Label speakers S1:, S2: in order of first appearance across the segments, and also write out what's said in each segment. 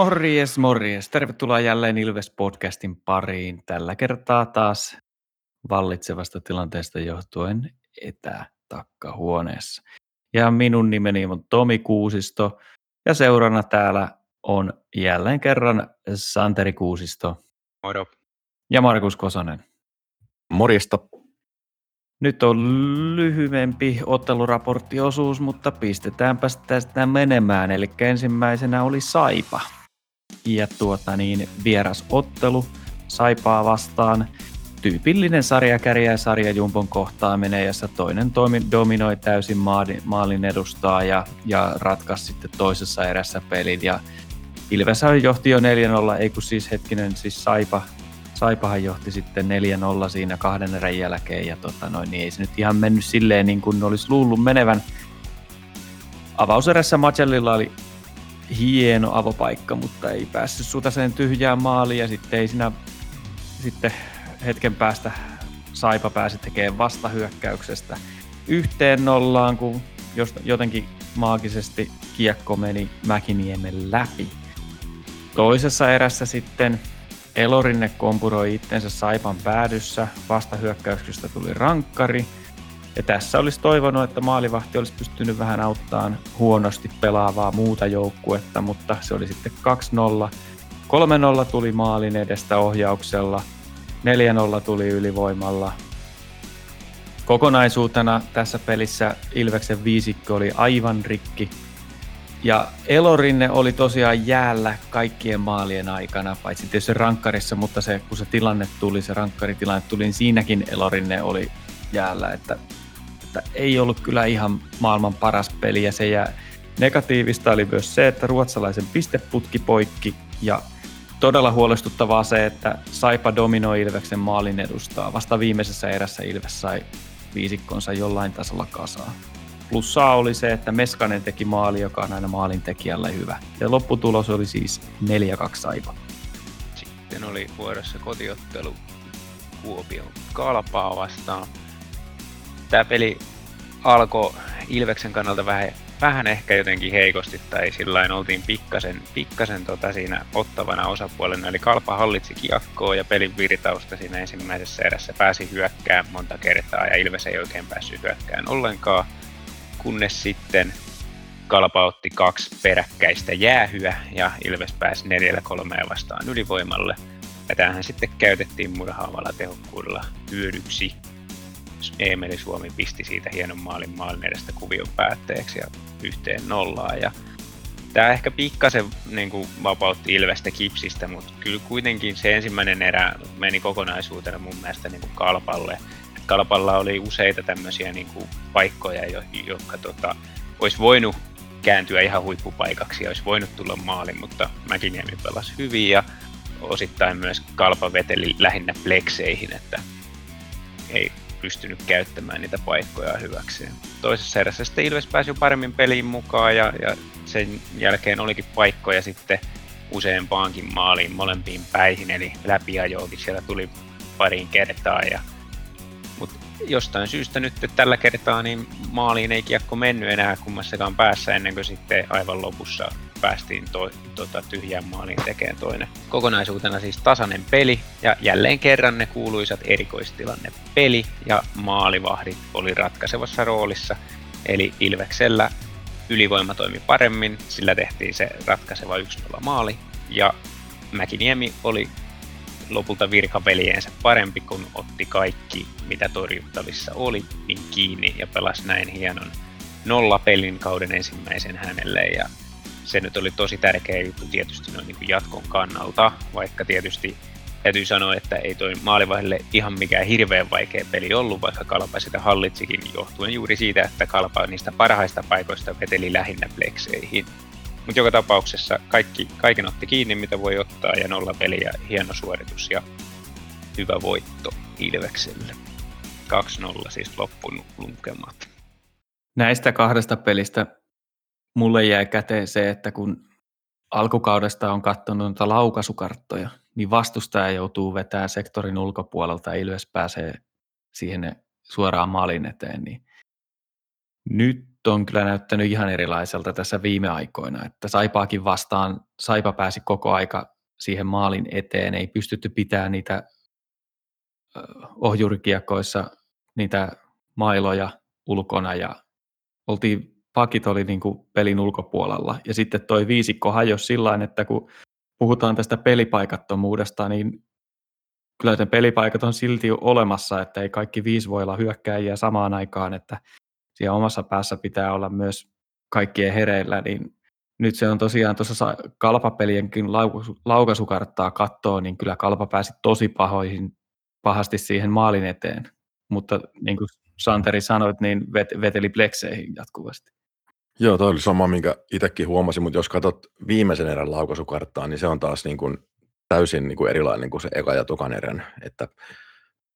S1: Morjes, morjes. Tervetuloa jälleen Ilves-podcastin pariin. Tällä kertaa taas vallitsevasta tilanteesta johtuen etätakkahuoneessa. Ja minun nimeni on Tomi Kuusisto ja seurana täällä on jälleen kerran Santeri Kuusisto.
S2: Moro.
S1: Ja Markus Kosonen.
S3: Morjesta.
S1: Nyt on lyhyempi otteluraporttiosuus, mutta pistetäänpä tästä menemään. Eli ensimmäisenä oli Saipa. Ja tuota niin, vieras ottelu Saipaa vastaan. Tyypillinen sarjakärjä ja sarjajumpon kohtaaminen, jossa toinen toimi, dominoi täysin maalin edustaa ja, ja ratkaisi sitten toisessa erässä pelin. Ja Ilves johti jo 4-0, ei kun siis hetkinen, siis Saipa Saipahan johti sitten 4-0 siinä kahden erän jälkeen ja tota noin, niin ei se nyt ihan mennyt silleen niin kuin olisi luullut menevän. Avauserässä Macellilla oli hieno avopaikka, mutta ei päässyt sutaseen tyhjään maaliin ja sitten ei siinä sitten hetken päästä Saipa pääsi tekemään vastahyökkäyksestä yhteen nollaan, kun jotenkin maagisesti kiekko meni Mäkiniemen läpi. Toisessa erässä sitten Elorinne kompuroi itsensä Saipan päädyssä, vastahyökkäyksestä tuli rankkari. Ja tässä olisi toivonut, että maalivahti olisi pystynyt vähän auttamaan huonosti pelaavaa muuta joukkuetta, mutta se oli sitten 2-0. 3-0 tuli maalin edestä ohjauksella, 4-0 tuli ylivoimalla. Kokonaisuutena tässä pelissä Ilveksen viisikko oli aivan rikki. Ja Elorinne oli tosiaan jäällä kaikkien maalien aikana, paitsi tietysti rankkarissa, mutta se, kun se tilanne tuli, se rankkaritilanne tuli, niin siinäkin Elorinne oli jäällä, että, että ei ollut kyllä ihan maailman paras peli ja se jää, negatiivista oli myös se, että ruotsalaisen pisteputki poikki ja todella huolestuttavaa se, että Saipa dominoi Ilveksen maalin edustaa. Vasta viimeisessä erässä Ilves sai viisikkonsa jollain tasolla kasaan. Plussaa oli se, että Meskanen teki maali, joka on aina maalintekijälle hyvä. Ja lopputulos oli siis 4-2 Saipa.
S2: Sitten oli vuorossa kotiottelu Kuopion Kalpaa vastaan. Tämä peli alkoi Ilveksen kannalta vähän, vähän ehkä jotenkin heikosti, tai sillä oltiin pikkasen, pikkasen tota siinä ottavana osapuolena, eli Kalpa hallitsi kiekkoa ja pelin virtausta siinä ensimmäisessä erässä pääsi hyökkään monta kertaa, ja Ilves ei oikein päässyt hyökkään ollenkaan kunnes sitten Kalpa otti kaksi peräkkäistä jäähyä ja Ilves pääsi neljällä kolmea vastaan ylivoimalle. Ja tämähän sitten käytettiin murhaavalla tehokkuudella hyödyksi. Emeli Suomi pisti siitä hienon maalin maalin edestä kuvion päätteeksi ja yhteen nollaan. Ja tämä ehkä pikkasen niin kuin, vapautti Ilvestä kipsistä, mutta kyllä kuitenkin se ensimmäinen erä meni kokonaisuutena mun mielestä niin kuin Kalpalle – Kalpalla oli useita tämmöisiä niin kuin paikkoja, jo, jotka tota, olisi voinut kääntyä ihan huippupaikaksi ja olisi voinut tulla maali, mutta Mäkiniemi pelasi hyvin ja osittain myös Kalpa veteli lähinnä plekseihin, että ei pystynyt käyttämään niitä paikkoja hyväkseen. Toisessa erässä sitten Ilves pääsi jo paremmin peliin mukaan ja, ja sen jälkeen olikin paikkoja sitten useampaankin maaliin molempiin päihin, eli läpiajoakin siellä tuli pariin kertaa ja jostain syystä nyt tällä kertaa niin maaliin ei kiekko mennyt enää kummassakaan päässä ennen kuin sitten aivan lopussa päästiin to, tota, tyhjään maaliin tekemään toinen. Kokonaisuutena siis tasainen peli ja jälleen kerran ne kuuluisat erikoistilanne peli ja maalivahdit oli ratkaisevassa roolissa. Eli Ilveksellä ylivoima toimi paremmin, sillä tehtiin se ratkaiseva 1-0 maali ja Mäkiniemi oli lopulta virkaveliensä parempi, kun otti kaikki, mitä torjuttavissa oli, niin kiinni ja pelasi näin hienon nolla pelin kauden ensimmäisen hänelle. Ja se nyt oli tosi tärkeä juttu tietysti noin niin jatkon kannalta, vaikka tietysti täytyy sanoa, että ei toi maalivahdille ihan mikään hirveän vaikea peli ollut, vaikka Kalpa sitä hallitsikin johtuen juuri siitä, että Kalpa niistä parhaista paikoista veteli lähinnä plekseihin. Mutta joka tapauksessa kaikki, kaiken otti kiinni, mitä voi ottaa, ja nolla peliä, hieno suoritus ja hyvä voitto Ilvekselle. 2-0 siis loppun lukemat.
S1: Näistä kahdesta pelistä mulle jäi käteen se, että kun alkukaudesta on katsonut noita laukaisukarttoja, niin vastustaja joutuu vetämään sektorin ulkopuolelta ja Ilves pääsee siihen suoraan maalin eteen. Niin nyt on kyllä näyttänyt ihan erilaiselta tässä viime aikoina, että Saipaakin vastaan Saipa pääsi koko aika siihen maalin eteen, ei pystytty pitämään niitä ohjurikiekkoissa niitä mailoja ulkona ja oltiin, pakit oli niin kuin pelin ulkopuolella. Ja sitten toi viisikko hajosi sillä että kun puhutaan tästä pelipaikattomuudesta, niin kyllä ne pelipaikat on silti olemassa, että ei kaikki viisi voi olla hyökkääjiä samaan aikaan, että siellä omassa päässä pitää olla myös kaikkien hereillä, niin nyt se on tosiaan tuossa kalpapelienkin laukaisukarttaa kattoa, niin kyllä kalpa pääsi tosi pahoihin, pahasti siihen maalin eteen. Mutta niin kuin Santeri sanoit, niin vet, veteli plekseihin jatkuvasti.
S3: Joo, toi oli sama, minkä itsekin huomasin, mutta jos katsot viimeisen erän laukaisukarttaa, niin se on taas niin kuin täysin niin kuin erilainen kuin se eka ja tokan erän, että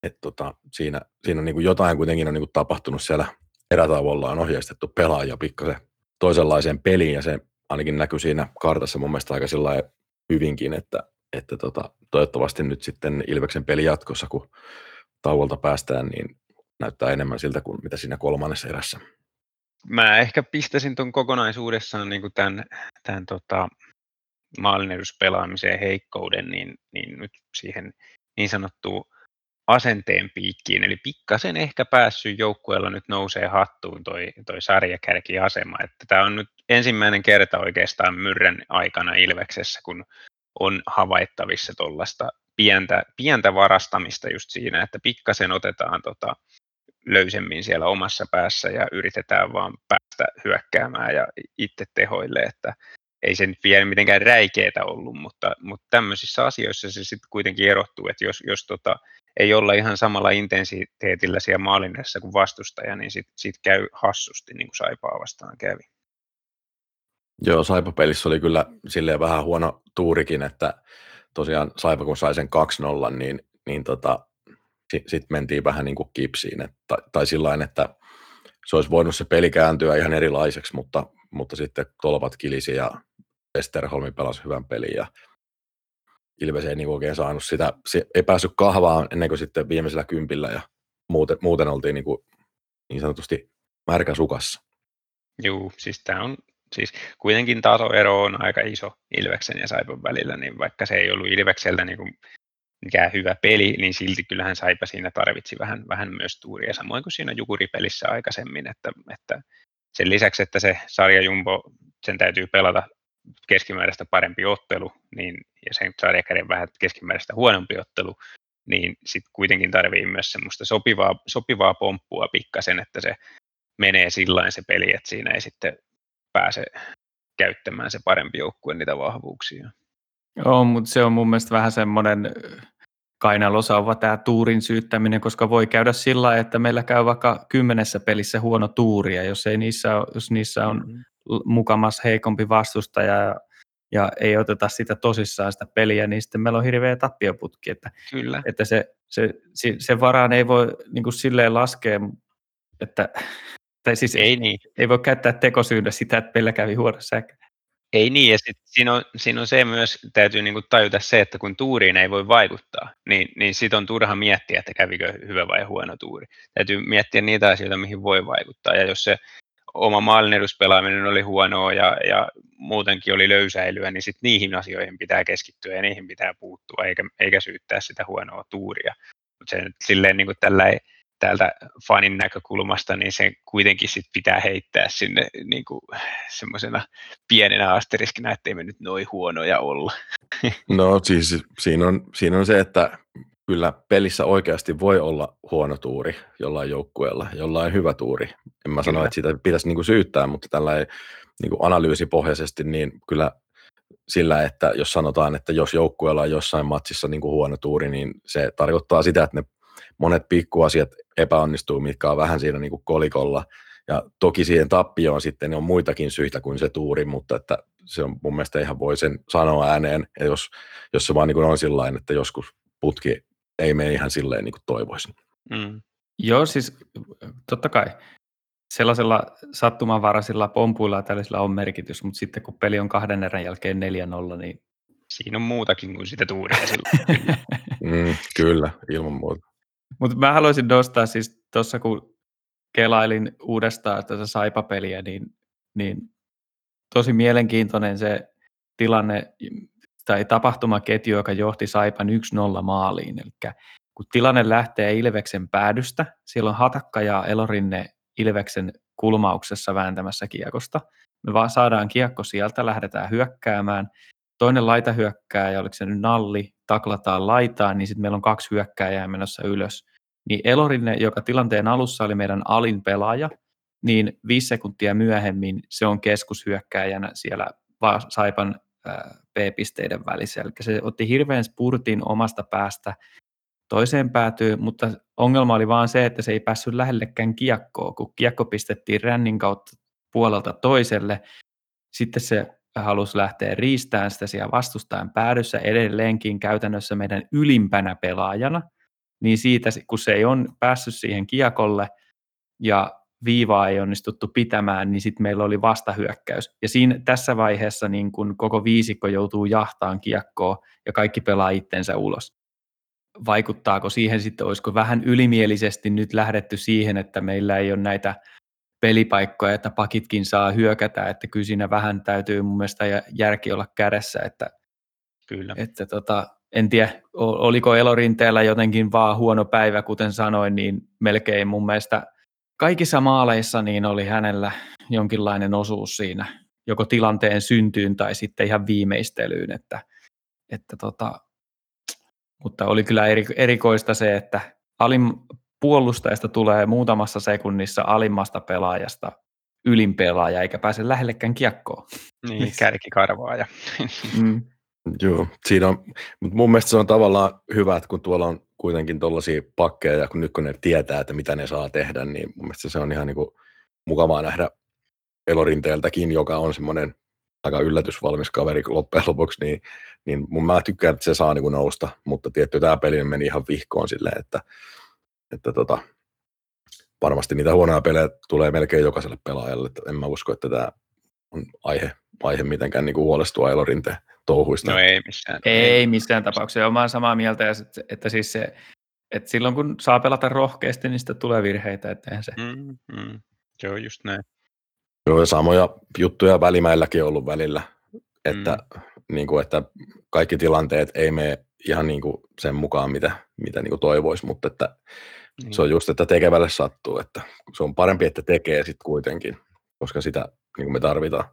S3: et tota, siinä, siinä on niin kuin jotain kuitenkin on niin kuin tapahtunut siellä erätauolla on ohjeistettu pelaaja pikkasen toisenlaiseen peliin ja se ainakin näkyy siinä kartassa mun mielestä aika hyvinkin, että, että tota, toivottavasti nyt sitten Ilveksen peli jatkossa, kun tauolta päästään, niin näyttää enemmän siltä kuin mitä siinä kolmannessa erässä.
S2: Mä ehkä pistäisin tuon kokonaisuudessaan niin tämän, tämän tota, maalineduspelaamiseen heikkouden, niin, niin nyt siihen niin sanottuun asenteen piikkiin, eli pikkasen ehkä päässyt joukkueella nyt nousee hattuun toi, toi sarjakärkiasema. Että tämä on nyt ensimmäinen kerta oikeastaan Myrrän aikana Ilveksessä, kun on havaittavissa tuollaista pientä, pientä varastamista just siinä, että pikkasen otetaan tota, löysemmin siellä omassa päässä ja yritetään vaan päästä hyökkäämään ja itse tehoille, että ei se nyt vielä mitenkään räikeetä ollut, mutta, mutta tämmöisissä asioissa se sitten kuitenkin erottuu, että jos, jos tota, ei olla ihan samalla intensiteetillä siellä maalinessa kuin vastustaja, niin sitten sit käy hassusti, niin kuin Saipaa vastaan kävi.
S3: Joo, Saipa-pelissä oli kyllä silleen vähän huono tuurikin, että tosiaan Saipa kun sai sen 2-0, niin, niin tota, sitten sit mentiin vähän niin kuin kipsiin, että, tai sillä että se olisi voinut se peli kääntyä ihan erilaiseksi, mutta, mutta sitten tolpat kilisi ja Westerholmi pelasi hyvän pelin ja Ilves ei niin oikein saanut sitä, se ei päässyt kahvaan ennen kuin sitten viimeisellä kympillä ja muuten, muuten oltiin niin, kuin niin sanotusti märkä sukassa.
S2: Joo, siis tämä on, siis kuitenkin tasoero on aika iso Ilveksen ja Saipan välillä, niin vaikka se ei ollut Ilvekseltä niin kuin mikään hyvä peli, niin silti kyllähän Saipa siinä tarvitsi vähän, vähän myös tuuria, samoin kuin siinä Jukuripelissä aikaisemmin, että, että sen lisäksi, että se sarjajumbo, sen täytyy pelata keskimääräistä parempi ottelu, niin, ja sen sarjakäden vähän keskimääräistä huonompi ottelu, niin sitten kuitenkin tarvii myös semmoista sopivaa, sopivaa pomppua pikkasen, että se menee sillä se peli, että siinä ei sitten pääse käyttämään se parempi joukkue niitä vahvuuksia.
S1: Joo, mutta se on mun mielestä vähän semmoinen kainalosauva tämä tuurin syyttäminen, koska voi käydä sillä että meillä käy vaikka kymmenessä pelissä huono tuuri, ja jos, ei niissä ole, jos niissä on mm-hmm mukamas heikompi vastustaja ja, ja ei oteta sitä tosissaan sitä peliä, niin sitten meillä on hirveä tappioputki, että,
S2: Kyllä.
S1: että se, se, se, se varaan ei voi niin kuin silleen laskea, että tai siis ei, niin. ei voi käyttää tekosyynä sitä, että meillä kävi huono säkä.
S2: Ei niin, ja sit siinä, on, siinä on se myös, täytyy niinku tajuta se, että kun tuuriin ei voi vaikuttaa, niin, niin sitten on turha miettiä, että kävikö hyvä vai huono tuuri. Täytyy miettiä niitä asioita, mihin voi vaikuttaa, ja jos se oma maalineduspelaaminen oli huonoa ja, ja muutenkin oli löysäilyä, niin sitten niihin asioihin pitää keskittyä ja niihin pitää puuttua, eikä, eikä syyttää sitä huonoa tuuria. Mutta se nyt silleen niin kuin tällä täältä fanin näkökulmasta, niin se kuitenkin sit pitää heittää sinne niin kuin semmoisena pienenä asteriskinä, ettei me nyt noin huonoja olla.
S3: No siis siinä on, siinä on se, että kyllä pelissä oikeasti voi olla huono tuuri jollain joukkueella, jollain hyvä tuuri. En mä sano, että sitä pitäisi niinku syyttää, mutta tällä niinku analyysipohjaisesti, niin kyllä sillä, että jos sanotaan, että jos joukkueella on jossain matsissa niinku huono tuuri, niin se tarkoittaa sitä, että ne monet pikkuasiat epäonnistuu, mitkä on vähän siinä niinku kolikolla. Ja toki siihen tappioon sitten ne on muitakin syitä kuin se tuuri, mutta että se on mun mielestä ihan voi sen sanoa ääneen, jos, jos se vaan niin on sillä että joskus putki ei mene ihan silleen niin kuin toivoisin.
S1: Mm. Joo, siis totta kai sellaisella sattumanvaraisilla pompuilla tällaisilla on merkitys, mutta sitten kun peli on kahden erän jälkeen 4-0, niin...
S2: Siinä on muutakin kuin sitä tuuria
S3: mm, kyllä, ilman muuta.
S1: Mutta mä haluaisin nostaa siis tuossa, kun kelailin uudestaan tätä Saipa-peliä, niin, niin tosi mielenkiintoinen se tilanne tai tapahtumaketju, joka johti Saipan 1-0 maaliin. Eli kun tilanne lähtee Ilveksen päädystä, siellä on Hatakka ja Elorinne Ilveksen kulmauksessa vääntämässä kiekosta. Me vaan saadaan kiekko sieltä, lähdetään hyökkäämään. Toinen laita hyökkää ja oliko se nyt nalli, taklataan laitaan, niin sitten meillä on kaksi hyökkääjää menossa ylös. Niin Elorinne, joka tilanteen alussa oli meidän alin pelaaja, niin viisi sekuntia myöhemmin se on keskushyökkääjänä siellä Saipan P-pisteiden välissä. Eli se otti hirveän spurtin omasta päästä toiseen päätyy, mutta ongelma oli vaan se, että se ei päässyt lähellekään kiekkoa, kun kiekko pistettiin rännin kautta puolelta toiselle. Sitten se halusi lähteä riistämään sitä siellä vastustajan päädyssä edelleenkin käytännössä meidän ylimpänä pelaajana, niin siitä, kun se ei on päässyt siihen kiekolle ja viivaa ei onnistuttu pitämään, niin sitten meillä oli vastahyökkäys. Ja siinä, tässä vaiheessa niin kun koko viisikko joutuu jahtaan kiekkoa ja kaikki pelaa itsensä ulos. Vaikuttaako siihen sitten, olisiko vähän ylimielisesti nyt lähdetty siihen, että meillä ei ole näitä pelipaikkoja, että pakitkin saa hyökätä, että kyllä siinä vähän täytyy mun mielestä järki olla kädessä, että,
S2: kyllä.
S1: että tota, en tiedä, oliko Elorinteellä jotenkin vaan huono päivä, kuten sanoin, niin melkein mun mielestä kaikissa maaleissa niin oli hänellä jonkinlainen osuus siinä, joko tilanteen syntyyn tai sitten ihan viimeistelyyn, että, että tota, mutta oli kyllä erikoista se, että alin puolustajasta tulee muutamassa sekunnissa alimmasta pelaajasta ylin pelaaja, eikä pääse lähellekään kiekkoon.
S2: Niin, kärkikarvaaja.
S3: mm. Joo, siinä on, mutta mun mielestä se on tavallaan hyvä, että kun tuolla on kuitenkin tuollaisia pakkeja, ja kun nyt kun ne tietää, että mitä ne saa tehdä, niin mun mielestä se on ihan niin kuin mukavaa nähdä Elorinteeltäkin, joka on semmoinen aika yllätysvalmis kaveri loppujen lopuksi, niin, niin mun mä tykkään, että se saa niin kuin nousta, mutta tietty tämä peli meni ihan vihkoon silleen, että, että tota, varmasti niitä huonoja pelejä tulee melkein jokaiselle pelaajalle, että en mä usko, että tämä on aihe, aihe mitenkään niin kuin huolestua Elorinteen touhuista.
S2: No ei missään.
S1: Ei missään tapauksessa. Olen samaa mieltä, että siis se, että silloin kun saa pelata rohkeasti, niin sitten tulee virheitä, että se.
S2: Mm, mm. Se on just näin.
S3: Joo, ja samoja juttuja välimäilläkin on ollut välillä, että, mm. niin kuin, että kaikki tilanteet ei mene ihan niin kuin sen mukaan, mitä, mitä niin kuin toivoisi, mutta että se on just, että tekevälle sattuu, että se on parempi, että tekee sitten kuitenkin, koska sitä niin kuin me tarvitaan.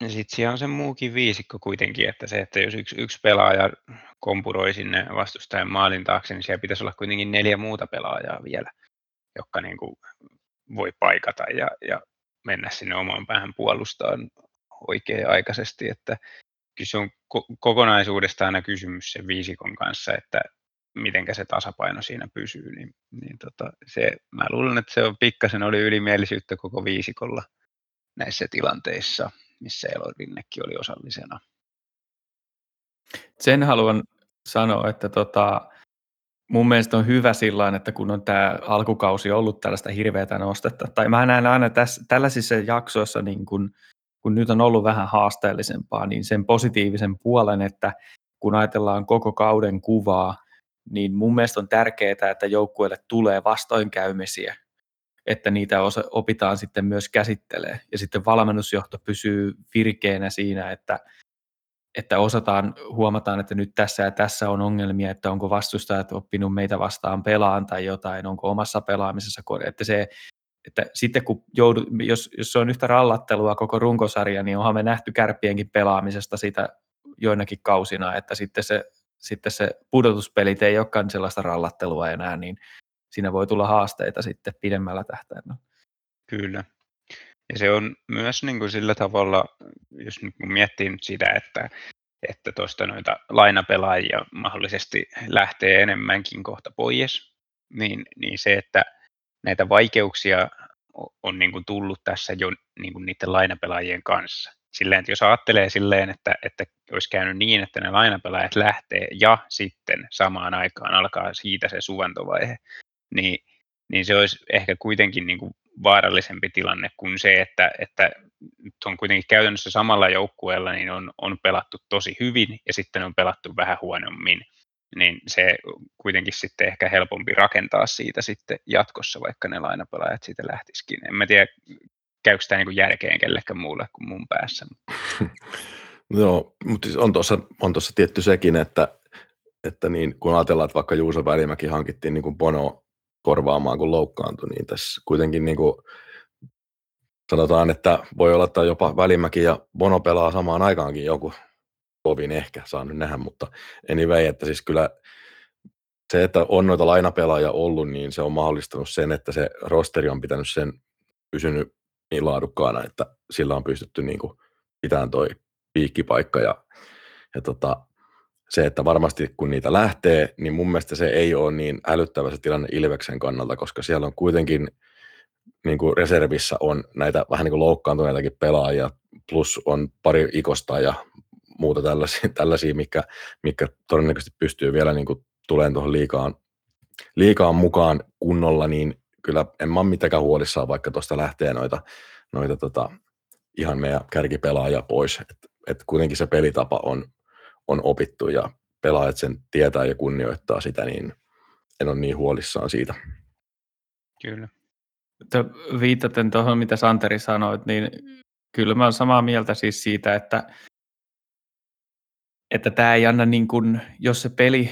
S2: Ja sitten siellä on se muukin viisikko kuitenkin, että se, että jos yksi, yksi pelaaja kompuroi sinne vastustajan maalin taakse, niin siellä pitäisi olla kuitenkin neljä muuta pelaajaa vielä, jotka niin kuin voi paikata ja, ja mennä sinne omaan päähän puolustaan oikea-aikaisesti, että kyllä se on ko- kokonaisuudesta aina kysymys sen viisikon kanssa, että miten se tasapaino siinä pysyy, niin, niin tota, se, mä luulen, että se on pikkasen oli ylimielisyyttä koko viisikolla näissä tilanteissa missä Elorinnekin oli osallisena.
S1: Sen haluan sanoa, että tota, mun mielestä on hyvä sillä että kun on tämä alkukausi ollut tällaista hirveätä nostetta, tai mä näen aina tässä, tällaisissa jaksoissa, niin kun, kun nyt on ollut vähän haasteellisempaa, niin sen positiivisen puolen, että kun ajatellaan koko kauden kuvaa, niin mun mielestä on tärkeää, että joukkueelle tulee vastoinkäymisiä, että niitä opitaan sitten myös käsittelee. Ja sitten valmennusjohto pysyy virkeänä siinä, että, että osataan, huomataan, että nyt tässä ja tässä on ongelmia, että onko vastustajat oppinut meitä vastaan pelaan tai jotain, onko omassa pelaamisessa, että se, että sitten kun joudu, jos, jos se on yhtä rallattelua koko runkosarja, niin onhan me nähty kärppienkin pelaamisesta sitä joinakin kausina, että sitten se, sitten se pudotuspelit ei olekaan sellaista rallattelua enää, niin siinä voi tulla haasteita sitten pidemmällä tähtäimellä.
S2: Kyllä. Ja se on myös niin kuin sillä tavalla, jos nyt miettii nyt sitä, että että tuosta noita lainapelaajia mahdollisesti lähtee enemmänkin kohta pois, niin, niin se, että näitä vaikeuksia on niin kuin tullut tässä jo niin kuin niiden lainapelaajien kanssa. Silleen, että jos ajattelee silleen, että, että olisi käynyt niin, että ne lainapelaajat lähtee ja sitten samaan aikaan alkaa siitä se suvantovaihe, niin, niin se olisi ehkä kuitenkin niin kuin vaarallisempi tilanne kuin se, että, että on kuitenkin käytännössä samalla joukkueella, niin on, on pelattu tosi hyvin ja sitten on pelattu vähän huonommin. niin se kuitenkin sitten ehkä helpompi rakentaa siitä sitten jatkossa, vaikka ne lainapelaajat siitä lähtisikin. En mä tiedä, käykö sitä niin järkeen kellekään muulle kuin mun päässä.
S3: Joo, mutta siis on tuossa on tossa tietty sekin, että, että niin, kun ajatellaan, että vaikka Juuso Välimäki hankittiin niin kuin Bono korvaamaan, kun loukkaantui, niin tässä kuitenkin niin kuin sanotaan, että voi olla, että jopa Välimäki ja Bono pelaa samaan aikaankin joku kovin ehkä, saa nyt nähdä, mutta anyway, että siis kyllä se, että on noita lainapelaajia ollut, niin se on mahdollistanut sen, että se rosteri on pitänyt sen pysynyt niin laadukkaana, että sillä on pystytty niin kuin pitämään toi piikkipaikka ja, ja tota, se, että varmasti kun niitä lähtee, niin mun mielestä se ei ole niin älyttävä se tilanne Ilveksen kannalta, koska siellä on kuitenkin niin kuin reservissä on näitä vähän niin kuin loukkaantuneitakin pelaajia, plus on pari ikosta ja muuta tällaisia, tällaisia mikä, mikä todennäköisesti pystyy vielä niin kuin tulemaan tuohon liikaan, liikaan mukaan kunnolla, niin kyllä en mä ole mitenkään huolissaan, vaikka tuosta lähtee noita, noita tota, ihan meidän kärkipelaajia pois. Et, et kuitenkin se pelitapa on, on opittu ja pelaajat sen tietää ja kunnioittaa sitä, niin en ole niin huolissaan siitä.
S2: Kyllä.
S1: Viitaten tuohon, mitä Santeri sanoi, niin kyllä mä olen samaa mieltä siis siitä, että että tämä ei anna niin kuin, jos se peli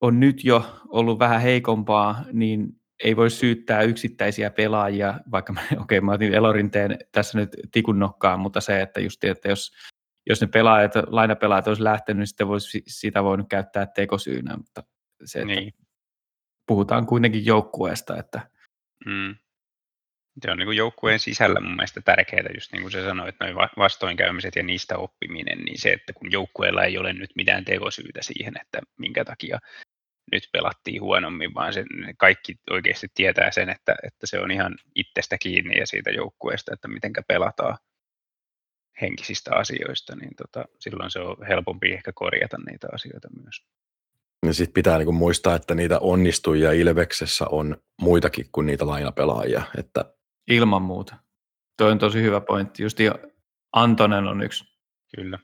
S1: on nyt jo ollut vähän heikompaa, niin ei voi syyttää yksittäisiä pelaajia, vaikka okei, okay, mä otin Elorinteen tässä nyt tikun nokkaan, mutta se, että just, että jos, jos ne pelaajat, lainapelaajat olisi lähtenyt, niin sitten voisi, sitä voinut käyttää tekosyynä, mutta se, että niin. puhutaan kuitenkin joukkueesta, että
S2: mm. Se on niin joukkueen sisällä mun mielestä tärkeää, just niin kuin se sanoi, että noin vastoinkäymiset ja niistä oppiminen, niin se, että kun joukkueella ei ole nyt mitään tekosyytä siihen, että minkä takia nyt pelattiin huonommin, vaan se, kaikki oikeasti tietää sen, että, että se on ihan itsestä kiinni ja siitä joukkueesta, että miten pelataan henkisistä asioista, niin tota, silloin se on helpompi ehkä korjata niitä asioita myös.
S3: Ja sitten pitää niinku muistaa, että niitä onnistujia Ilveksessä on muitakin kuin niitä lainapelaajia. Että...
S1: Ilman muuta. Toi on tosi hyvä pointti. Just Antonen on yksi.
S2: Kyllä.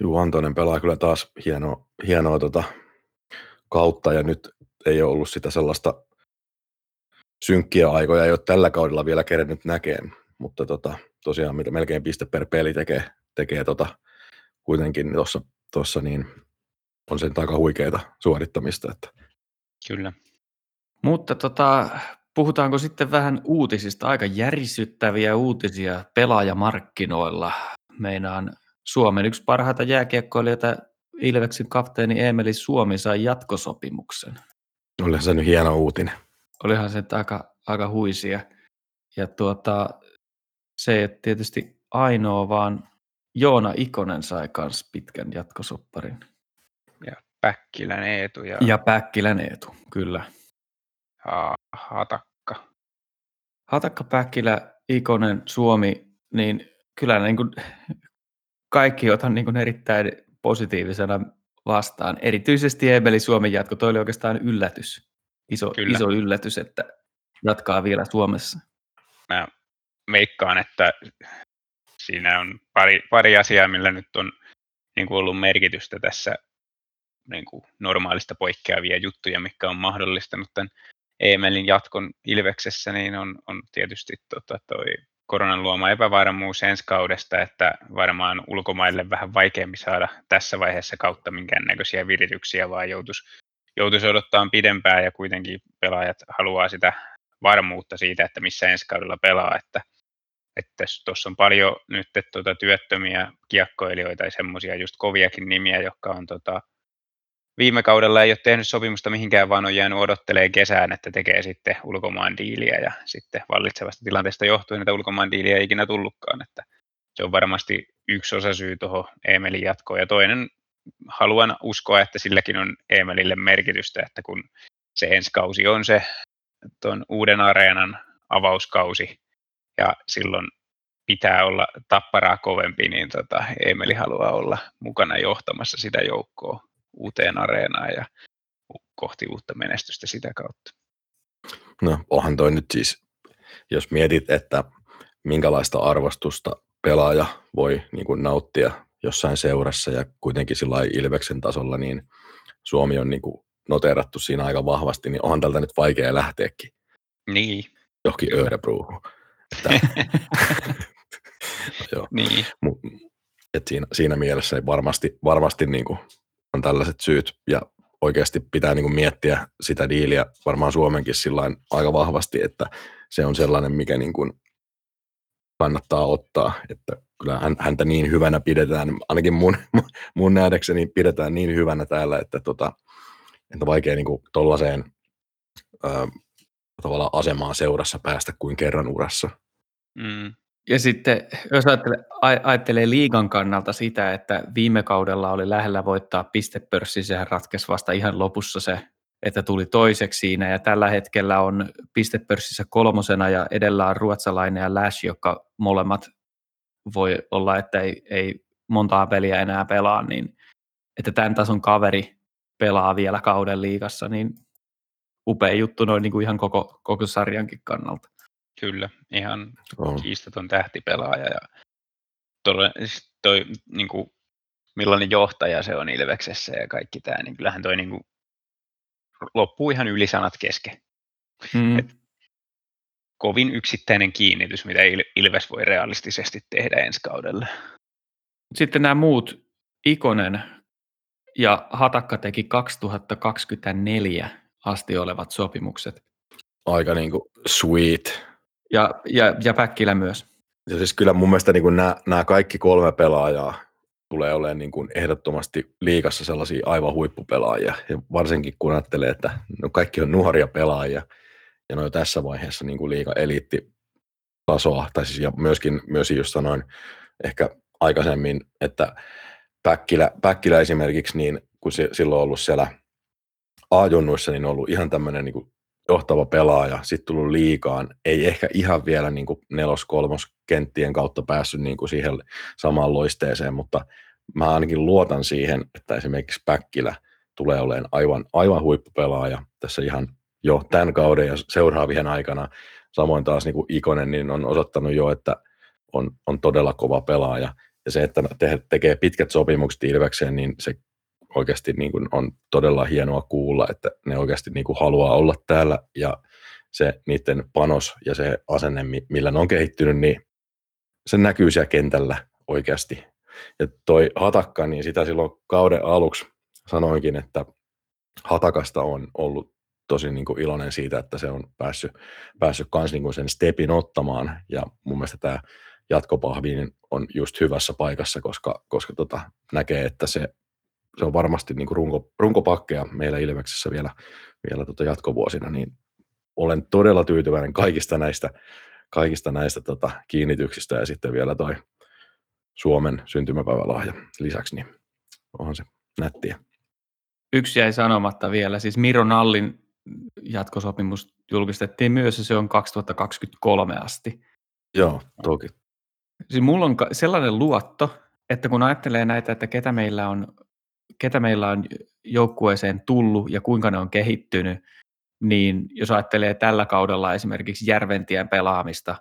S3: Juu, Antonen pelaa kyllä taas hienoa, hienoa tota, kautta ja nyt ei ole ollut sitä sellaista synkkiä aikoja, ei ole tällä kaudella vielä kerennyt näkemään, mutta tota, tosiaan mitä melkein piste per peli tekee, tekee tota, kuitenkin tuossa tossa, niin on sen aika huikeita suorittamista. Että.
S2: Kyllä.
S1: Mutta tota, puhutaanko sitten vähän uutisista, aika järisyttäviä uutisia pelaajamarkkinoilla. Meinaan Suomen yksi parhaita jääkiekkoilijoita Ilveksen kapteeni Emeli Suomi sai jatkosopimuksen.
S3: Olihan se nyt hieno uutinen.
S1: Olihan se aika, aika huisia. Ja tuota, se että tietysti ainoa, vaan Joona Ikonen sai myös pitkän jatkosopparin.
S2: Ja Päkkilän Eetu. Ja,
S1: ja Päkkilän Eetu, kyllä.
S2: Ha, hatakka.
S1: Hatakka, Päkkilä, Ikonen, Suomi, niin kyllä niin kuin kaikki otan niin kuin erittäin positiivisena vastaan. Erityisesti Emeli Suomen jatko, toi oli oikeastaan yllätys. Iso, iso yllätys, että jatkaa vielä Suomessa.
S2: Mä meikkaan, että siinä on pari, pari asiaa, millä nyt on niin kuin ollut merkitystä tässä niin kuin normaalista poikkeavia juttuja, mikä on mahdollistanut tämän Emelin jatkon Ilveksessä, niin on, on tietysti tota, toi koronan luoma epävarmuus ensi kaudesta, että varmaan ulkomaille vähän vaikeampi saada tässä vaiheessa kautta minkäännäköisiä virityksiä, vaan joutuisi, joutuisi odottaa pidempään ja kuitenkin pelaajat haluaa sitä varmuutta siitä, että missä ensi kaudella pelaa, että että tuossa on paljon nyt tuota, työttömiä kiekkoilijoita ja semmoisia just koviakin nimiä, jotka on tota, viime kaudella ei ole tehnyt sopimusta mihinkään, vaan on jäänyt odottelee kesään, että tekee sitten ulkomaan diiliä ja sitten vallitsevasta tilanteesta johtuen, että ulkomaan diiliä ei ikinä tullutkaan, että se on varmasti yksi osa syy tuohon Emelin jatkoon. Ja toinen haluan uskoa, että silläkin on Emelille merkitystä, että kun se ensi kausi on se tuon uuden areenan avauskausi ja silloin pitää olla tapparaa kovempi, niin tota, Emeli haluaa olla mukana johtamassa sitä joukkoa uuteen areenaan ja kohti uutta menestystä sitä kautta.
S3: No onhan toi nyt siis, jos mietit, että minkälaista arvostusta pelaaja voi niin kuin nauttia jossain seurassa ja kuitenkin sillä Ilveksen tasolla, niin Suomi on niin kuin noteerattu siinä aika vahvasti, niin onhan tältä nyt vaikea lähteäkin
S2: Niin,
S3: johonkin Örebroon. Joo.
S2: niin.
S3: Et siinä, siinä mielessä ei varmasti, varmasti niin kuin on tällaiset syyt ja oikeasti pitää niin kuin miettiä sitä diiliä varmaan Suomenkin sillain aika vahvasti, että se on sellainen, mikä niin kuin kannattaa ottaa, että kyllä häntä niin hyvänä pidetään, ainakin mun, mun nähdäkseni pidetään niin hyvänä täällä, että, tota, että vaikea niin tuollaiseen tavallaan asemaan seurassa päästä kuin kerran urassa.
S1: Mm. Ja sitten jos ajattelee, ajattelee liigan kannalta sitä, että viime kaudella oli lähellä voittaa pistepörssi, sehän ratkesi vasta ihan lopussa se, että tuli toiseksi siinä ja tällä hetkellä on pistepörssissä kolmosena ja edellä on ruotsalainen ja Lash, joka molemmat voi olla, että ei, ei montaa peliä enää pelaa, niin että tämän tason kaveri pelaa vielä kauden liigassa, niin upea juttu noin niin kuin ihan koko, koko sarjankin kannalta.
S2: Kyllä, ihan oh. kiistaton tähtipelaaja. Ja toi, siis toi, niin kuin, millainen johtaja se on Ilveksessä ja kaikki tämä, niin kyllähän toi niin kuin, loppuu ihan ylisanat kesken. Mm. Et, kovin yksittäinen kiinnitys, mitä Ilves voi realistisesti tehdä ensi kaudella.
S1: Sitten nämä muut, Ikonen ja Hatakka teki 2024 asti olevat sopimukset.
S3: Aika niin kuin sweet
S1: ja, ja, ja Päkkilä myös.
S3: Ja siis kyllä mun mielestä niin kuin nämä, nämä kaikki kolme pelaajaa tulee olemaan niin kuin ehdottomasti liikassa sellaisia aivan huippupelaajia. Ja varsinkin kun ajattelee, että no kaikki on nuoria pelaajia ja no tässä vaiheessa niin kuin liika eliittitasoa, tai siis ja myöskin, myös just sanoin ehkä aikaisemmin, että Päkkilä, Päkkilä esimerkiksi, niin kun se, silloin ollut siellä A-junnuissa, niin on ollut ihan tämmöinen niin johtava pelaaja, sitten tullut liikaan, ei ehkä ihan vielä niin kuin nelos-kolmos kenttien kautta päässyt niin kuin siihen samaan loisteeseen, mutta mä ainakin luotan siihen, että esimerkiksi Päkkilä tulee olemaan aivan, aivan huippupelaaja tässä ihan jo tämän kauden ja seuraavien aikana. Samoin taas niin kuin Ikonen niin on osoittanut jo, että on, on todella kova pelaaja. Ja se, että te, tekee pitkät sopimukset Ilvekseen, niin se oikeasti niin kuin on todella hienoa kuulla, että ne oikeasti niin kuin haluaa olla täällä ja se niiden panos ja se asenne, millä ne on kehittynyt, niin se näkyy siellä kentällä oikeasti. Ja toi Hatakka, niin sitä silloin kauden aluksi sanoinkin, että Hatakasta on ollut tosi niin kuin iloinen siitä, että se on päässyt, päässyt kans niin kuin sen stepin ottamaan. Ja mun mielestä tämä jatkopahvi on just hyvässä paikassa, koska, koska tota, näkee, että se se on varmasti niin kuin runko, runkopakkeja meillä Ilveksessä vielä, vielä tota jatkovuosina, niin olen todella tyytyväinen kaikista näistä, kaikista näistä tota, kiinnityksistä ja sitten vielä toi Suomen syntymäpäivälahja lisäksi, niin onhan se nättiä.
S1: Yksi jäi sanomatta vielä, siis Miro Nallin jatkosopimus julkistettiin myös ja se on 2023 asti.
S3: Joo, toki.
S1: Siis mulla on sellainen luotto, että kun ajattelee näitä, että ketä meillä on ketä meillä on joukkueeseen tullut ja kuinka ne on kehittynyt, niin jos ajattelee tällä kaudella esimerkiksi Järventien pelaamista,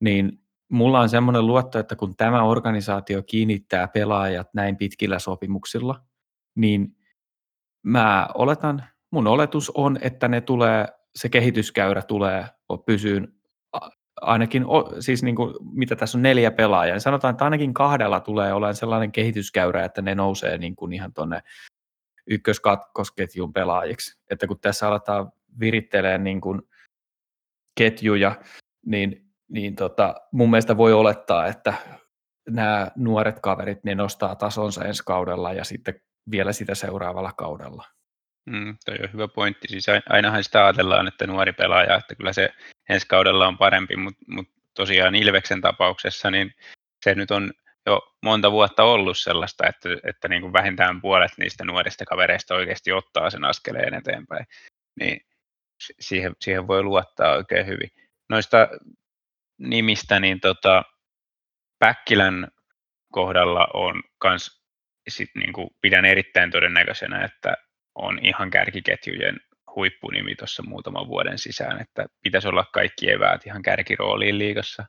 S1: niin mulla on semmoinen luotto, että kun tämä organisaatio kiinnittää pelaajat näin pitkillä sopimuksilla, niin mä oletan, mun oletus on, että ne tulee, se kehityskäyrä tulee pysyyn ainakin, siis niin kuin, mitä tässä on neljä pelaajaa, niin sanotaan, että ainakin kahdella tulee olemaan sellainen kehityskäyrä, että ne nousee niin kuin ihan tuonne ykköskatkosketjun pelaajiksi. Että kun tässä aletaan virittelee niin kuin ketjuja, niin, niin tota, mun mielestä voi olettaa, että nämä nuoret kaverit, ne nostaa tasonsa ensi kaudella ja sitten vielä sitä seuraavalla kaudella.
S2: Mm, toi on hyvä pointti. Siis ainahan sitä ajatellaan, että nuori pelaaja, että kyllä se ensi kaudella on parempi, mutta mut tosiaan Ilveksen tapauksessa niin se nyt on jo monta vuotta ollut sellaista, että, että niin kuin vähintään puolet niistä nuorista kavereista oikeasti ottaa sen askeleen eteenpäin. Niin siihen, siihen voi luottaa oikein hyvin. Noista nimistä, niin tota, Päkkilän kohdalla on kans sit niin kuin pidän erittäin todennäköisenä, että on ihan kärkiketjujen huippunimi tuossa muutaman vuoden sisään, että pitäisi olla kaikki eväät ihan kärkirooliin liigassa.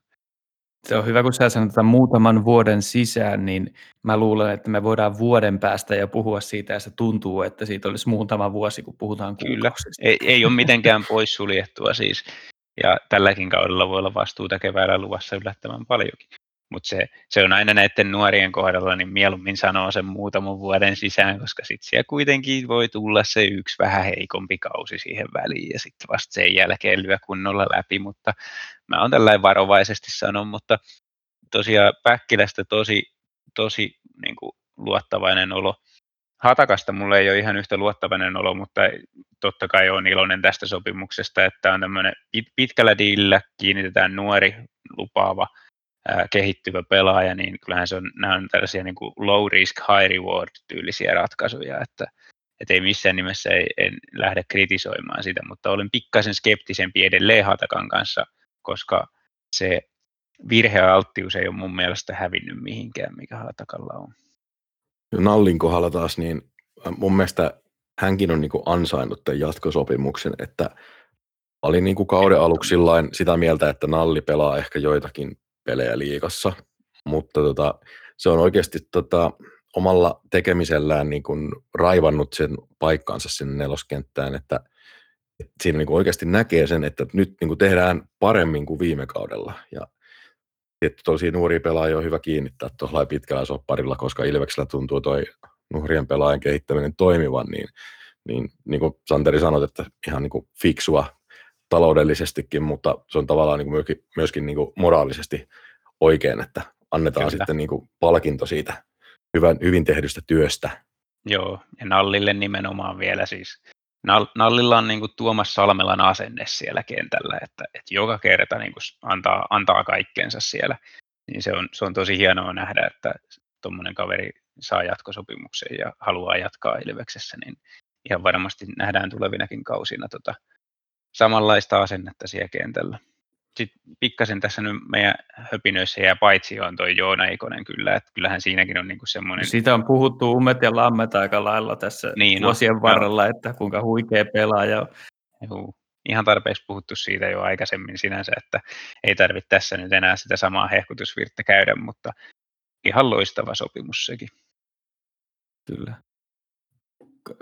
S1: Se on hyvä, kun sä sanot että muutaman vuoden sisään, niin mä luulen, että me voidaan vuoden päästä ja puhua siitä, ja se tuntuu, että siitä olisi muutama vuosi, kun puhutaan
S2: Kyllä, ei, ei ole mitenkään poissuljettua siis. Ja tälläkin kaudella voi olla vastuuta keväällä luvassa yllättävän paljonkin. Mutta se, se on aina näiden nuorien kohdalla, niin mieluummin sanoo sen muutaman vuoden sisään, koska sitten siellä kuitenkin voi tulla se yksi vähän heikompi kausi siihen väliin ja sitten vasta sen jälkeen lyö kunnolla läpi, mutta mä oon tällainen varovaisesti sanon, mutta tosiaan Päkkilästä tosi, tosi niin kuin luottavainen olo. Hatakasta mulle ei ole ihan yhtä luottavainen olo, mutta totta kai on iloinen tästä sopimuksesta, että on tämmöinen pitkällä diillä kiinnitetään nuori, lupaava ää, kehittyvä pelaaja, niin kyllähän se on, nämä on tällaisia niin kuin low risk, high reward tyylisiä ratkaisuja, että et ei missään nimessä ei, en lähde kritisoimaan sitä, mutta olen pikkasen skeptisempi edelleen Hatakan kanssa, koska se virhealttius ei ole mun mielestä hävinnyt mihinkään, mikä Hatakalla on.
S3: Nallin kohdalla taas, niin mun mielestä hänkin on niin kuin ansainnut tämän jatkosopimuksen, että oli niin kuin kauden aluksi sitä mieltä, että Nalli pelaa ehkä joitakin pelejä liikassa, mutta tota, se on oikeasti tota, omalla tekemisellään niin kuin raivannut sen paikkaansa sinne neloskenttään, että, siinä niin kuin oikeasti näkee sen, että nyt niin kuin tehdään paremmin kuin viime kaudella. Ja tietty tosi nuori pelaaja on hyvä kiinnittää tuolla pitkällä sopparilla, koska Ilveksellä tuntuu toi nuorien pelaajan kehittäminen toimivan, niin, niin, niin kuin Santeri sanoi, että ihan niin kuin fiksua taloudellisestikin, mutta se on tavallaan niin kuin myöskin, myöskin niin kuin moraalisesti oikein, että annetaan Kyllä. sitten niin kuin palkinto siitä hyvän, hyvin tehdystä työstä.
S2: Joo, ja Nallille nimenomaan vielä siis. Nallilla on niin kuin Tuomas Salmelan asenne siellä kentällä, että, että joka kerta niin kuin antaa, antaa kaikkeensa siellä. Niin se on, se on tosi hienoa nähdä, että tuommoinen kaveri saa jatkosopimuksen ja haluaa jatkaa Ilveksessä, niin ihan varmasti nähdään tulevinakin kausina tota, samanlaista asennetta siellä kentällä. Sitten pikkasen tässä nyt meidän höpinöissä jää paitsi on toi Joona Ikonen kyllä, että kyllähän siinäkin on niinku semmoinen...
S1: Siitä on puhuttu ummet ja lammet aika lailla tässä niin, vuosien no, varrella, no. että kuinka huikea pelaaja
S2: Juu, ihan tarpeeksi puhuttu siitä jo aikaisemmin sinänsä, että ei tarvitse tässä nyt enää sitä samaa hehkutusvirttä käydä, mutta ihan loistava sopimus sekin.
S1: Kyllä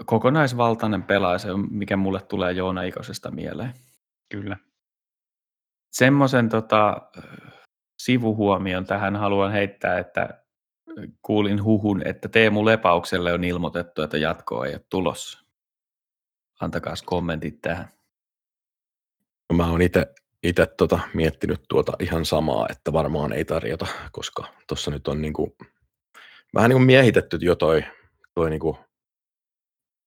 S1: kokonaisvaltainen pelaaja, se on, mikä mulle tulee Joona Ikosesta mieleen.
S2: Kyllä.
S1: Semmoisen tota, sivuhuomion tähän haluan heittää, että kuulin huhun, että Teemu Lepaukselle on ilmoitettu, että jatkoa ei ole tulossa. Antakaa kommentit tähän.
S3: No, mä oon itse tota, miettinyt tuota ihan samaa, että varmaan ei tarjota, koska tuossa nyt on niinku, vähän niin kuin miehitetty jo toi, toi niinku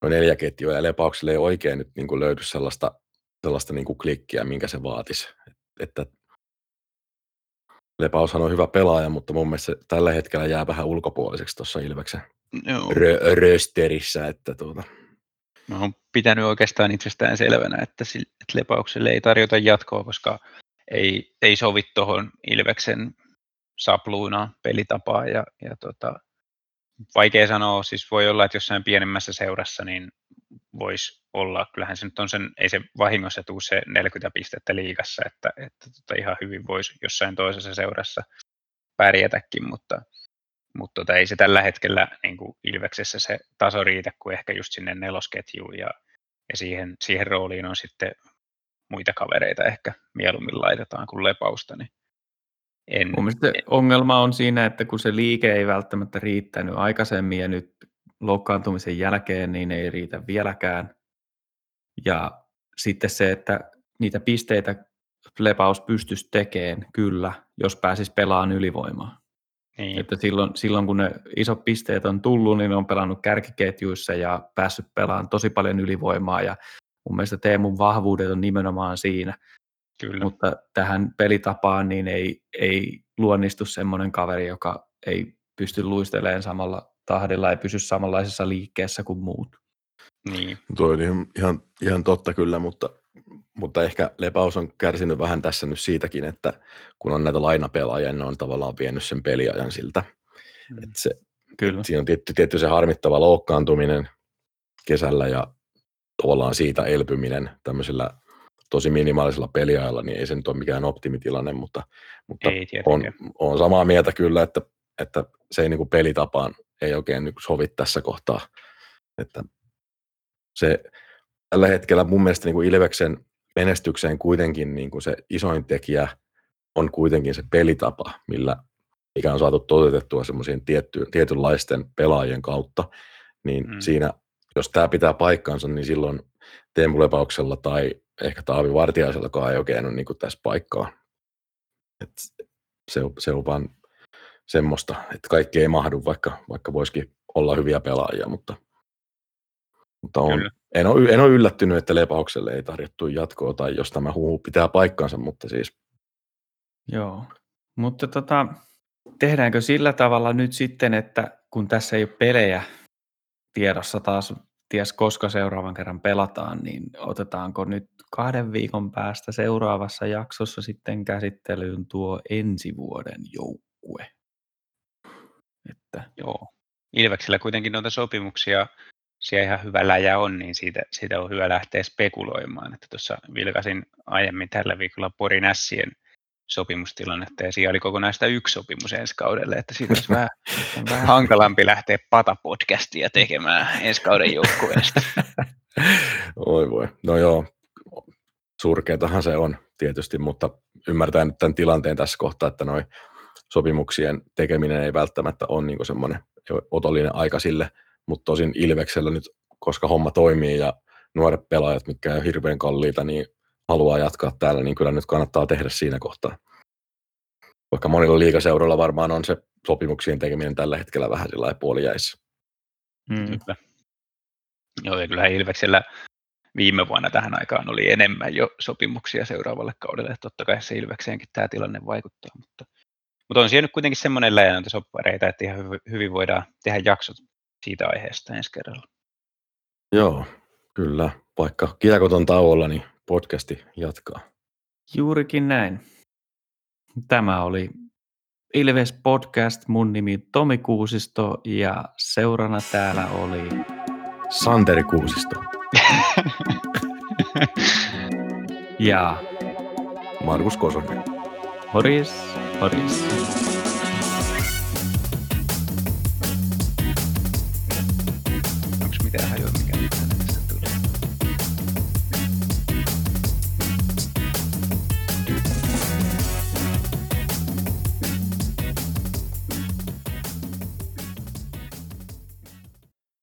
S3: no neljä ketjua ja lepaukselle ei oikein nyt niin kuin löydy sellaista, sellaista niin kuin klikkiä, minkä se vaatisi. Että Lepaushan on hyvä pelaaja, mutta mun mielestä tällä hetkellä jää vähän ulkopuoliseksi tuossa Ilveksen rö- rösterissä. Että tuota.
S2: Mä oon pitänyt oikeastaan itsestään selvänä, että, että Lepaukselle ei tarjota jatkoa, koska ei, ei sovi tuohon Ilveksen sapluuna pelitapaa ja, ja tota, vaikea sanoa, siis voi olla, että jossain pienemmässä seurassa niin voisi olla, kyllähän se nyt on sen, ei se vahingossa tule se 40 pistettä liikassa, että, että tota ihan hyvin voisi jossain toisessa seurassa pärjätäkin, mutta, mutta tota, ei se tällä hetkellä niin kuin Ilveksessä se taso riitä kuin ehkä just sinne nelosketjuun ja, ja siihen, siihen rooliin on sitten muita kavereita ehkä mieluummin laitetaan kuin lepausta, niin
S1: en, Mun mielestä ongelma on siinä, että kun se liike ei välttämättä riittänyt aikaisemmin ja nyt loukkaantumisen jälkeen, niin ei riitä vieläkään. Ja sitten se, että niitä pisteitä Lepaus pystyisi tekemään, kyllä, jos pääsis pelaamaan ylivoimaa. Niin. Että silloin, silloin, kun ne isot pisteet on tullut, niin ne on pelannut kärkiketjuissa ja päässyt pelaamaan tosi paljon ylivoimaa. Ja mun mielestä Teemun vahvuudet on nimenomaan siinä. Kyllä. Mutta tähän pelitapaan niin ei, ei luonnistu semmoinen kaveri, joka ei pysty luistelemaan samalla tahdilla ja pysy samanlaisessa liikkeessä kuin muut.
S3: Niin. Tuo on ihan, ihan, ihan totta kyllä, mutta, mutta ehkä Lepaus on kärsinyt vähän tässä nyt siitäkin, että kun on näitä lainapelaajia, ne on tavallaan vienyt sen peliajan siltä. Mm. Että se, kyllä. Että siinä on tietty, tietty se harmittava loukkaantuminen kesällä ja tavallaan siitä elpyminen tämmöisellä tosi minimaalisella peliajalla, niin ei se nyt ole mikään optimitilanne, mutta, mutta
S2: Ei
S3: on, on samaa mieltä kyllä, että, että se ei niin kuin pelitapaan ei oikein niin sovi tässä kohtaa. Että se tällä hetkellä mun mielestä niin kuin Ilveksen menestykseen kuitenkin niin kuin se isoin tekijä on kuitenkin se pelitapa, millä mikä on saatu toteutettua semmoisien tietty, tietynlaisten pelaajien kautta, niin mm.
S2: Mm.
S3: siinä, jos tämä pitää paikkansa, niin silloin Teemu Lepauksella tai ehkä Taavi Vartiaisellakaan ei oikein ole niin kuin tässä paikkaa. Et se, on, se on vaan semmoista, että kaikki ei mahdu, vaikka, vaikka voisikin olla hyviä pelaajia, mutta, mutta on,
S2: Kyllä.
S3: en, ole, en ole yllättynyt, että Lepaukselle ei tarjottu jatkoa, tai jos tämä huhu pitää paikkansa, mutta siis
S1: Joo, mutta tota, tehdäänkö sillä tavalla nyt sitten, että kun tässä ei ole pelejä tiedossa taas, ties koska seuraavan kerran pelataan, niin otetaanko nyt kahden viikon päästä seuraavassa jaksossa sitten käsittelyyn tuo ensi vuoden joukkue? Että,
S2: Joo. Ilveksellä kuitenkin noita sopimuksia siellä ihan hyvä läjä on, niin siitä, siitä on hyvä lähteä spekuloimaan. Että tuossa vilkasin aiemmin tällä viikolla Porin Ässien sopimustilannetta, ja siellä oli kokonaista yksi sopimus ensi kaudelle, että siitä olisi vähän, vähän hankalampi lähteä patapodcastia tekemään ensi kauden joukkueesta.
S3: Oi voi. No joo, surkeatahan se on tietysti, mutta ymmärtää nyt tämän tilanteen tässä kohtaa, että noin sopimuksien tekeminen ei välttämättä ole niin semmoinen otollinen aika sille, mutta tosin Ilveksellä nyt, koska homma toimii ja nuoret pelaajat, mitkä ei ole hirveän kalliita, niin haluaa jatkaa täällä, niin kyllä nyt kannattaa tehdä siinä kohtaa. Vaikka monilla liikaseuroilla varmaan on se sopimuksien tekeminen tällä hetkellä vähän sillä puolijäissä.
S1: mm,
S2: Kyllä. Joo, ja kyllä Ilveksellä viime vuonna tähän aikaan oli enemmän jo sopimuksia seuraavalle kaudelle. Että totta kai se Ilvekseenkin tämä tilanne vaikuttaa. Mutta, mutta on siellä nyt kuitenkin semmoinen läjä soppareita, että ihan hyvin, hyvin voidaan tehdä jaksot siitä aiheesta ensi kerralla.
S3: Joo, kyllä. Vaikka kiekot on tauolla, niin podcasti jatkaa.
S1: juurikin näin. Tämä oli Ilves Podcast. Mun nimi Tomi Kuusisto ja seurana täällä oli
S3: Santeri Kuusisto,
S1: ja
S3: Markus Kosonen.
S1: Horis, Horis.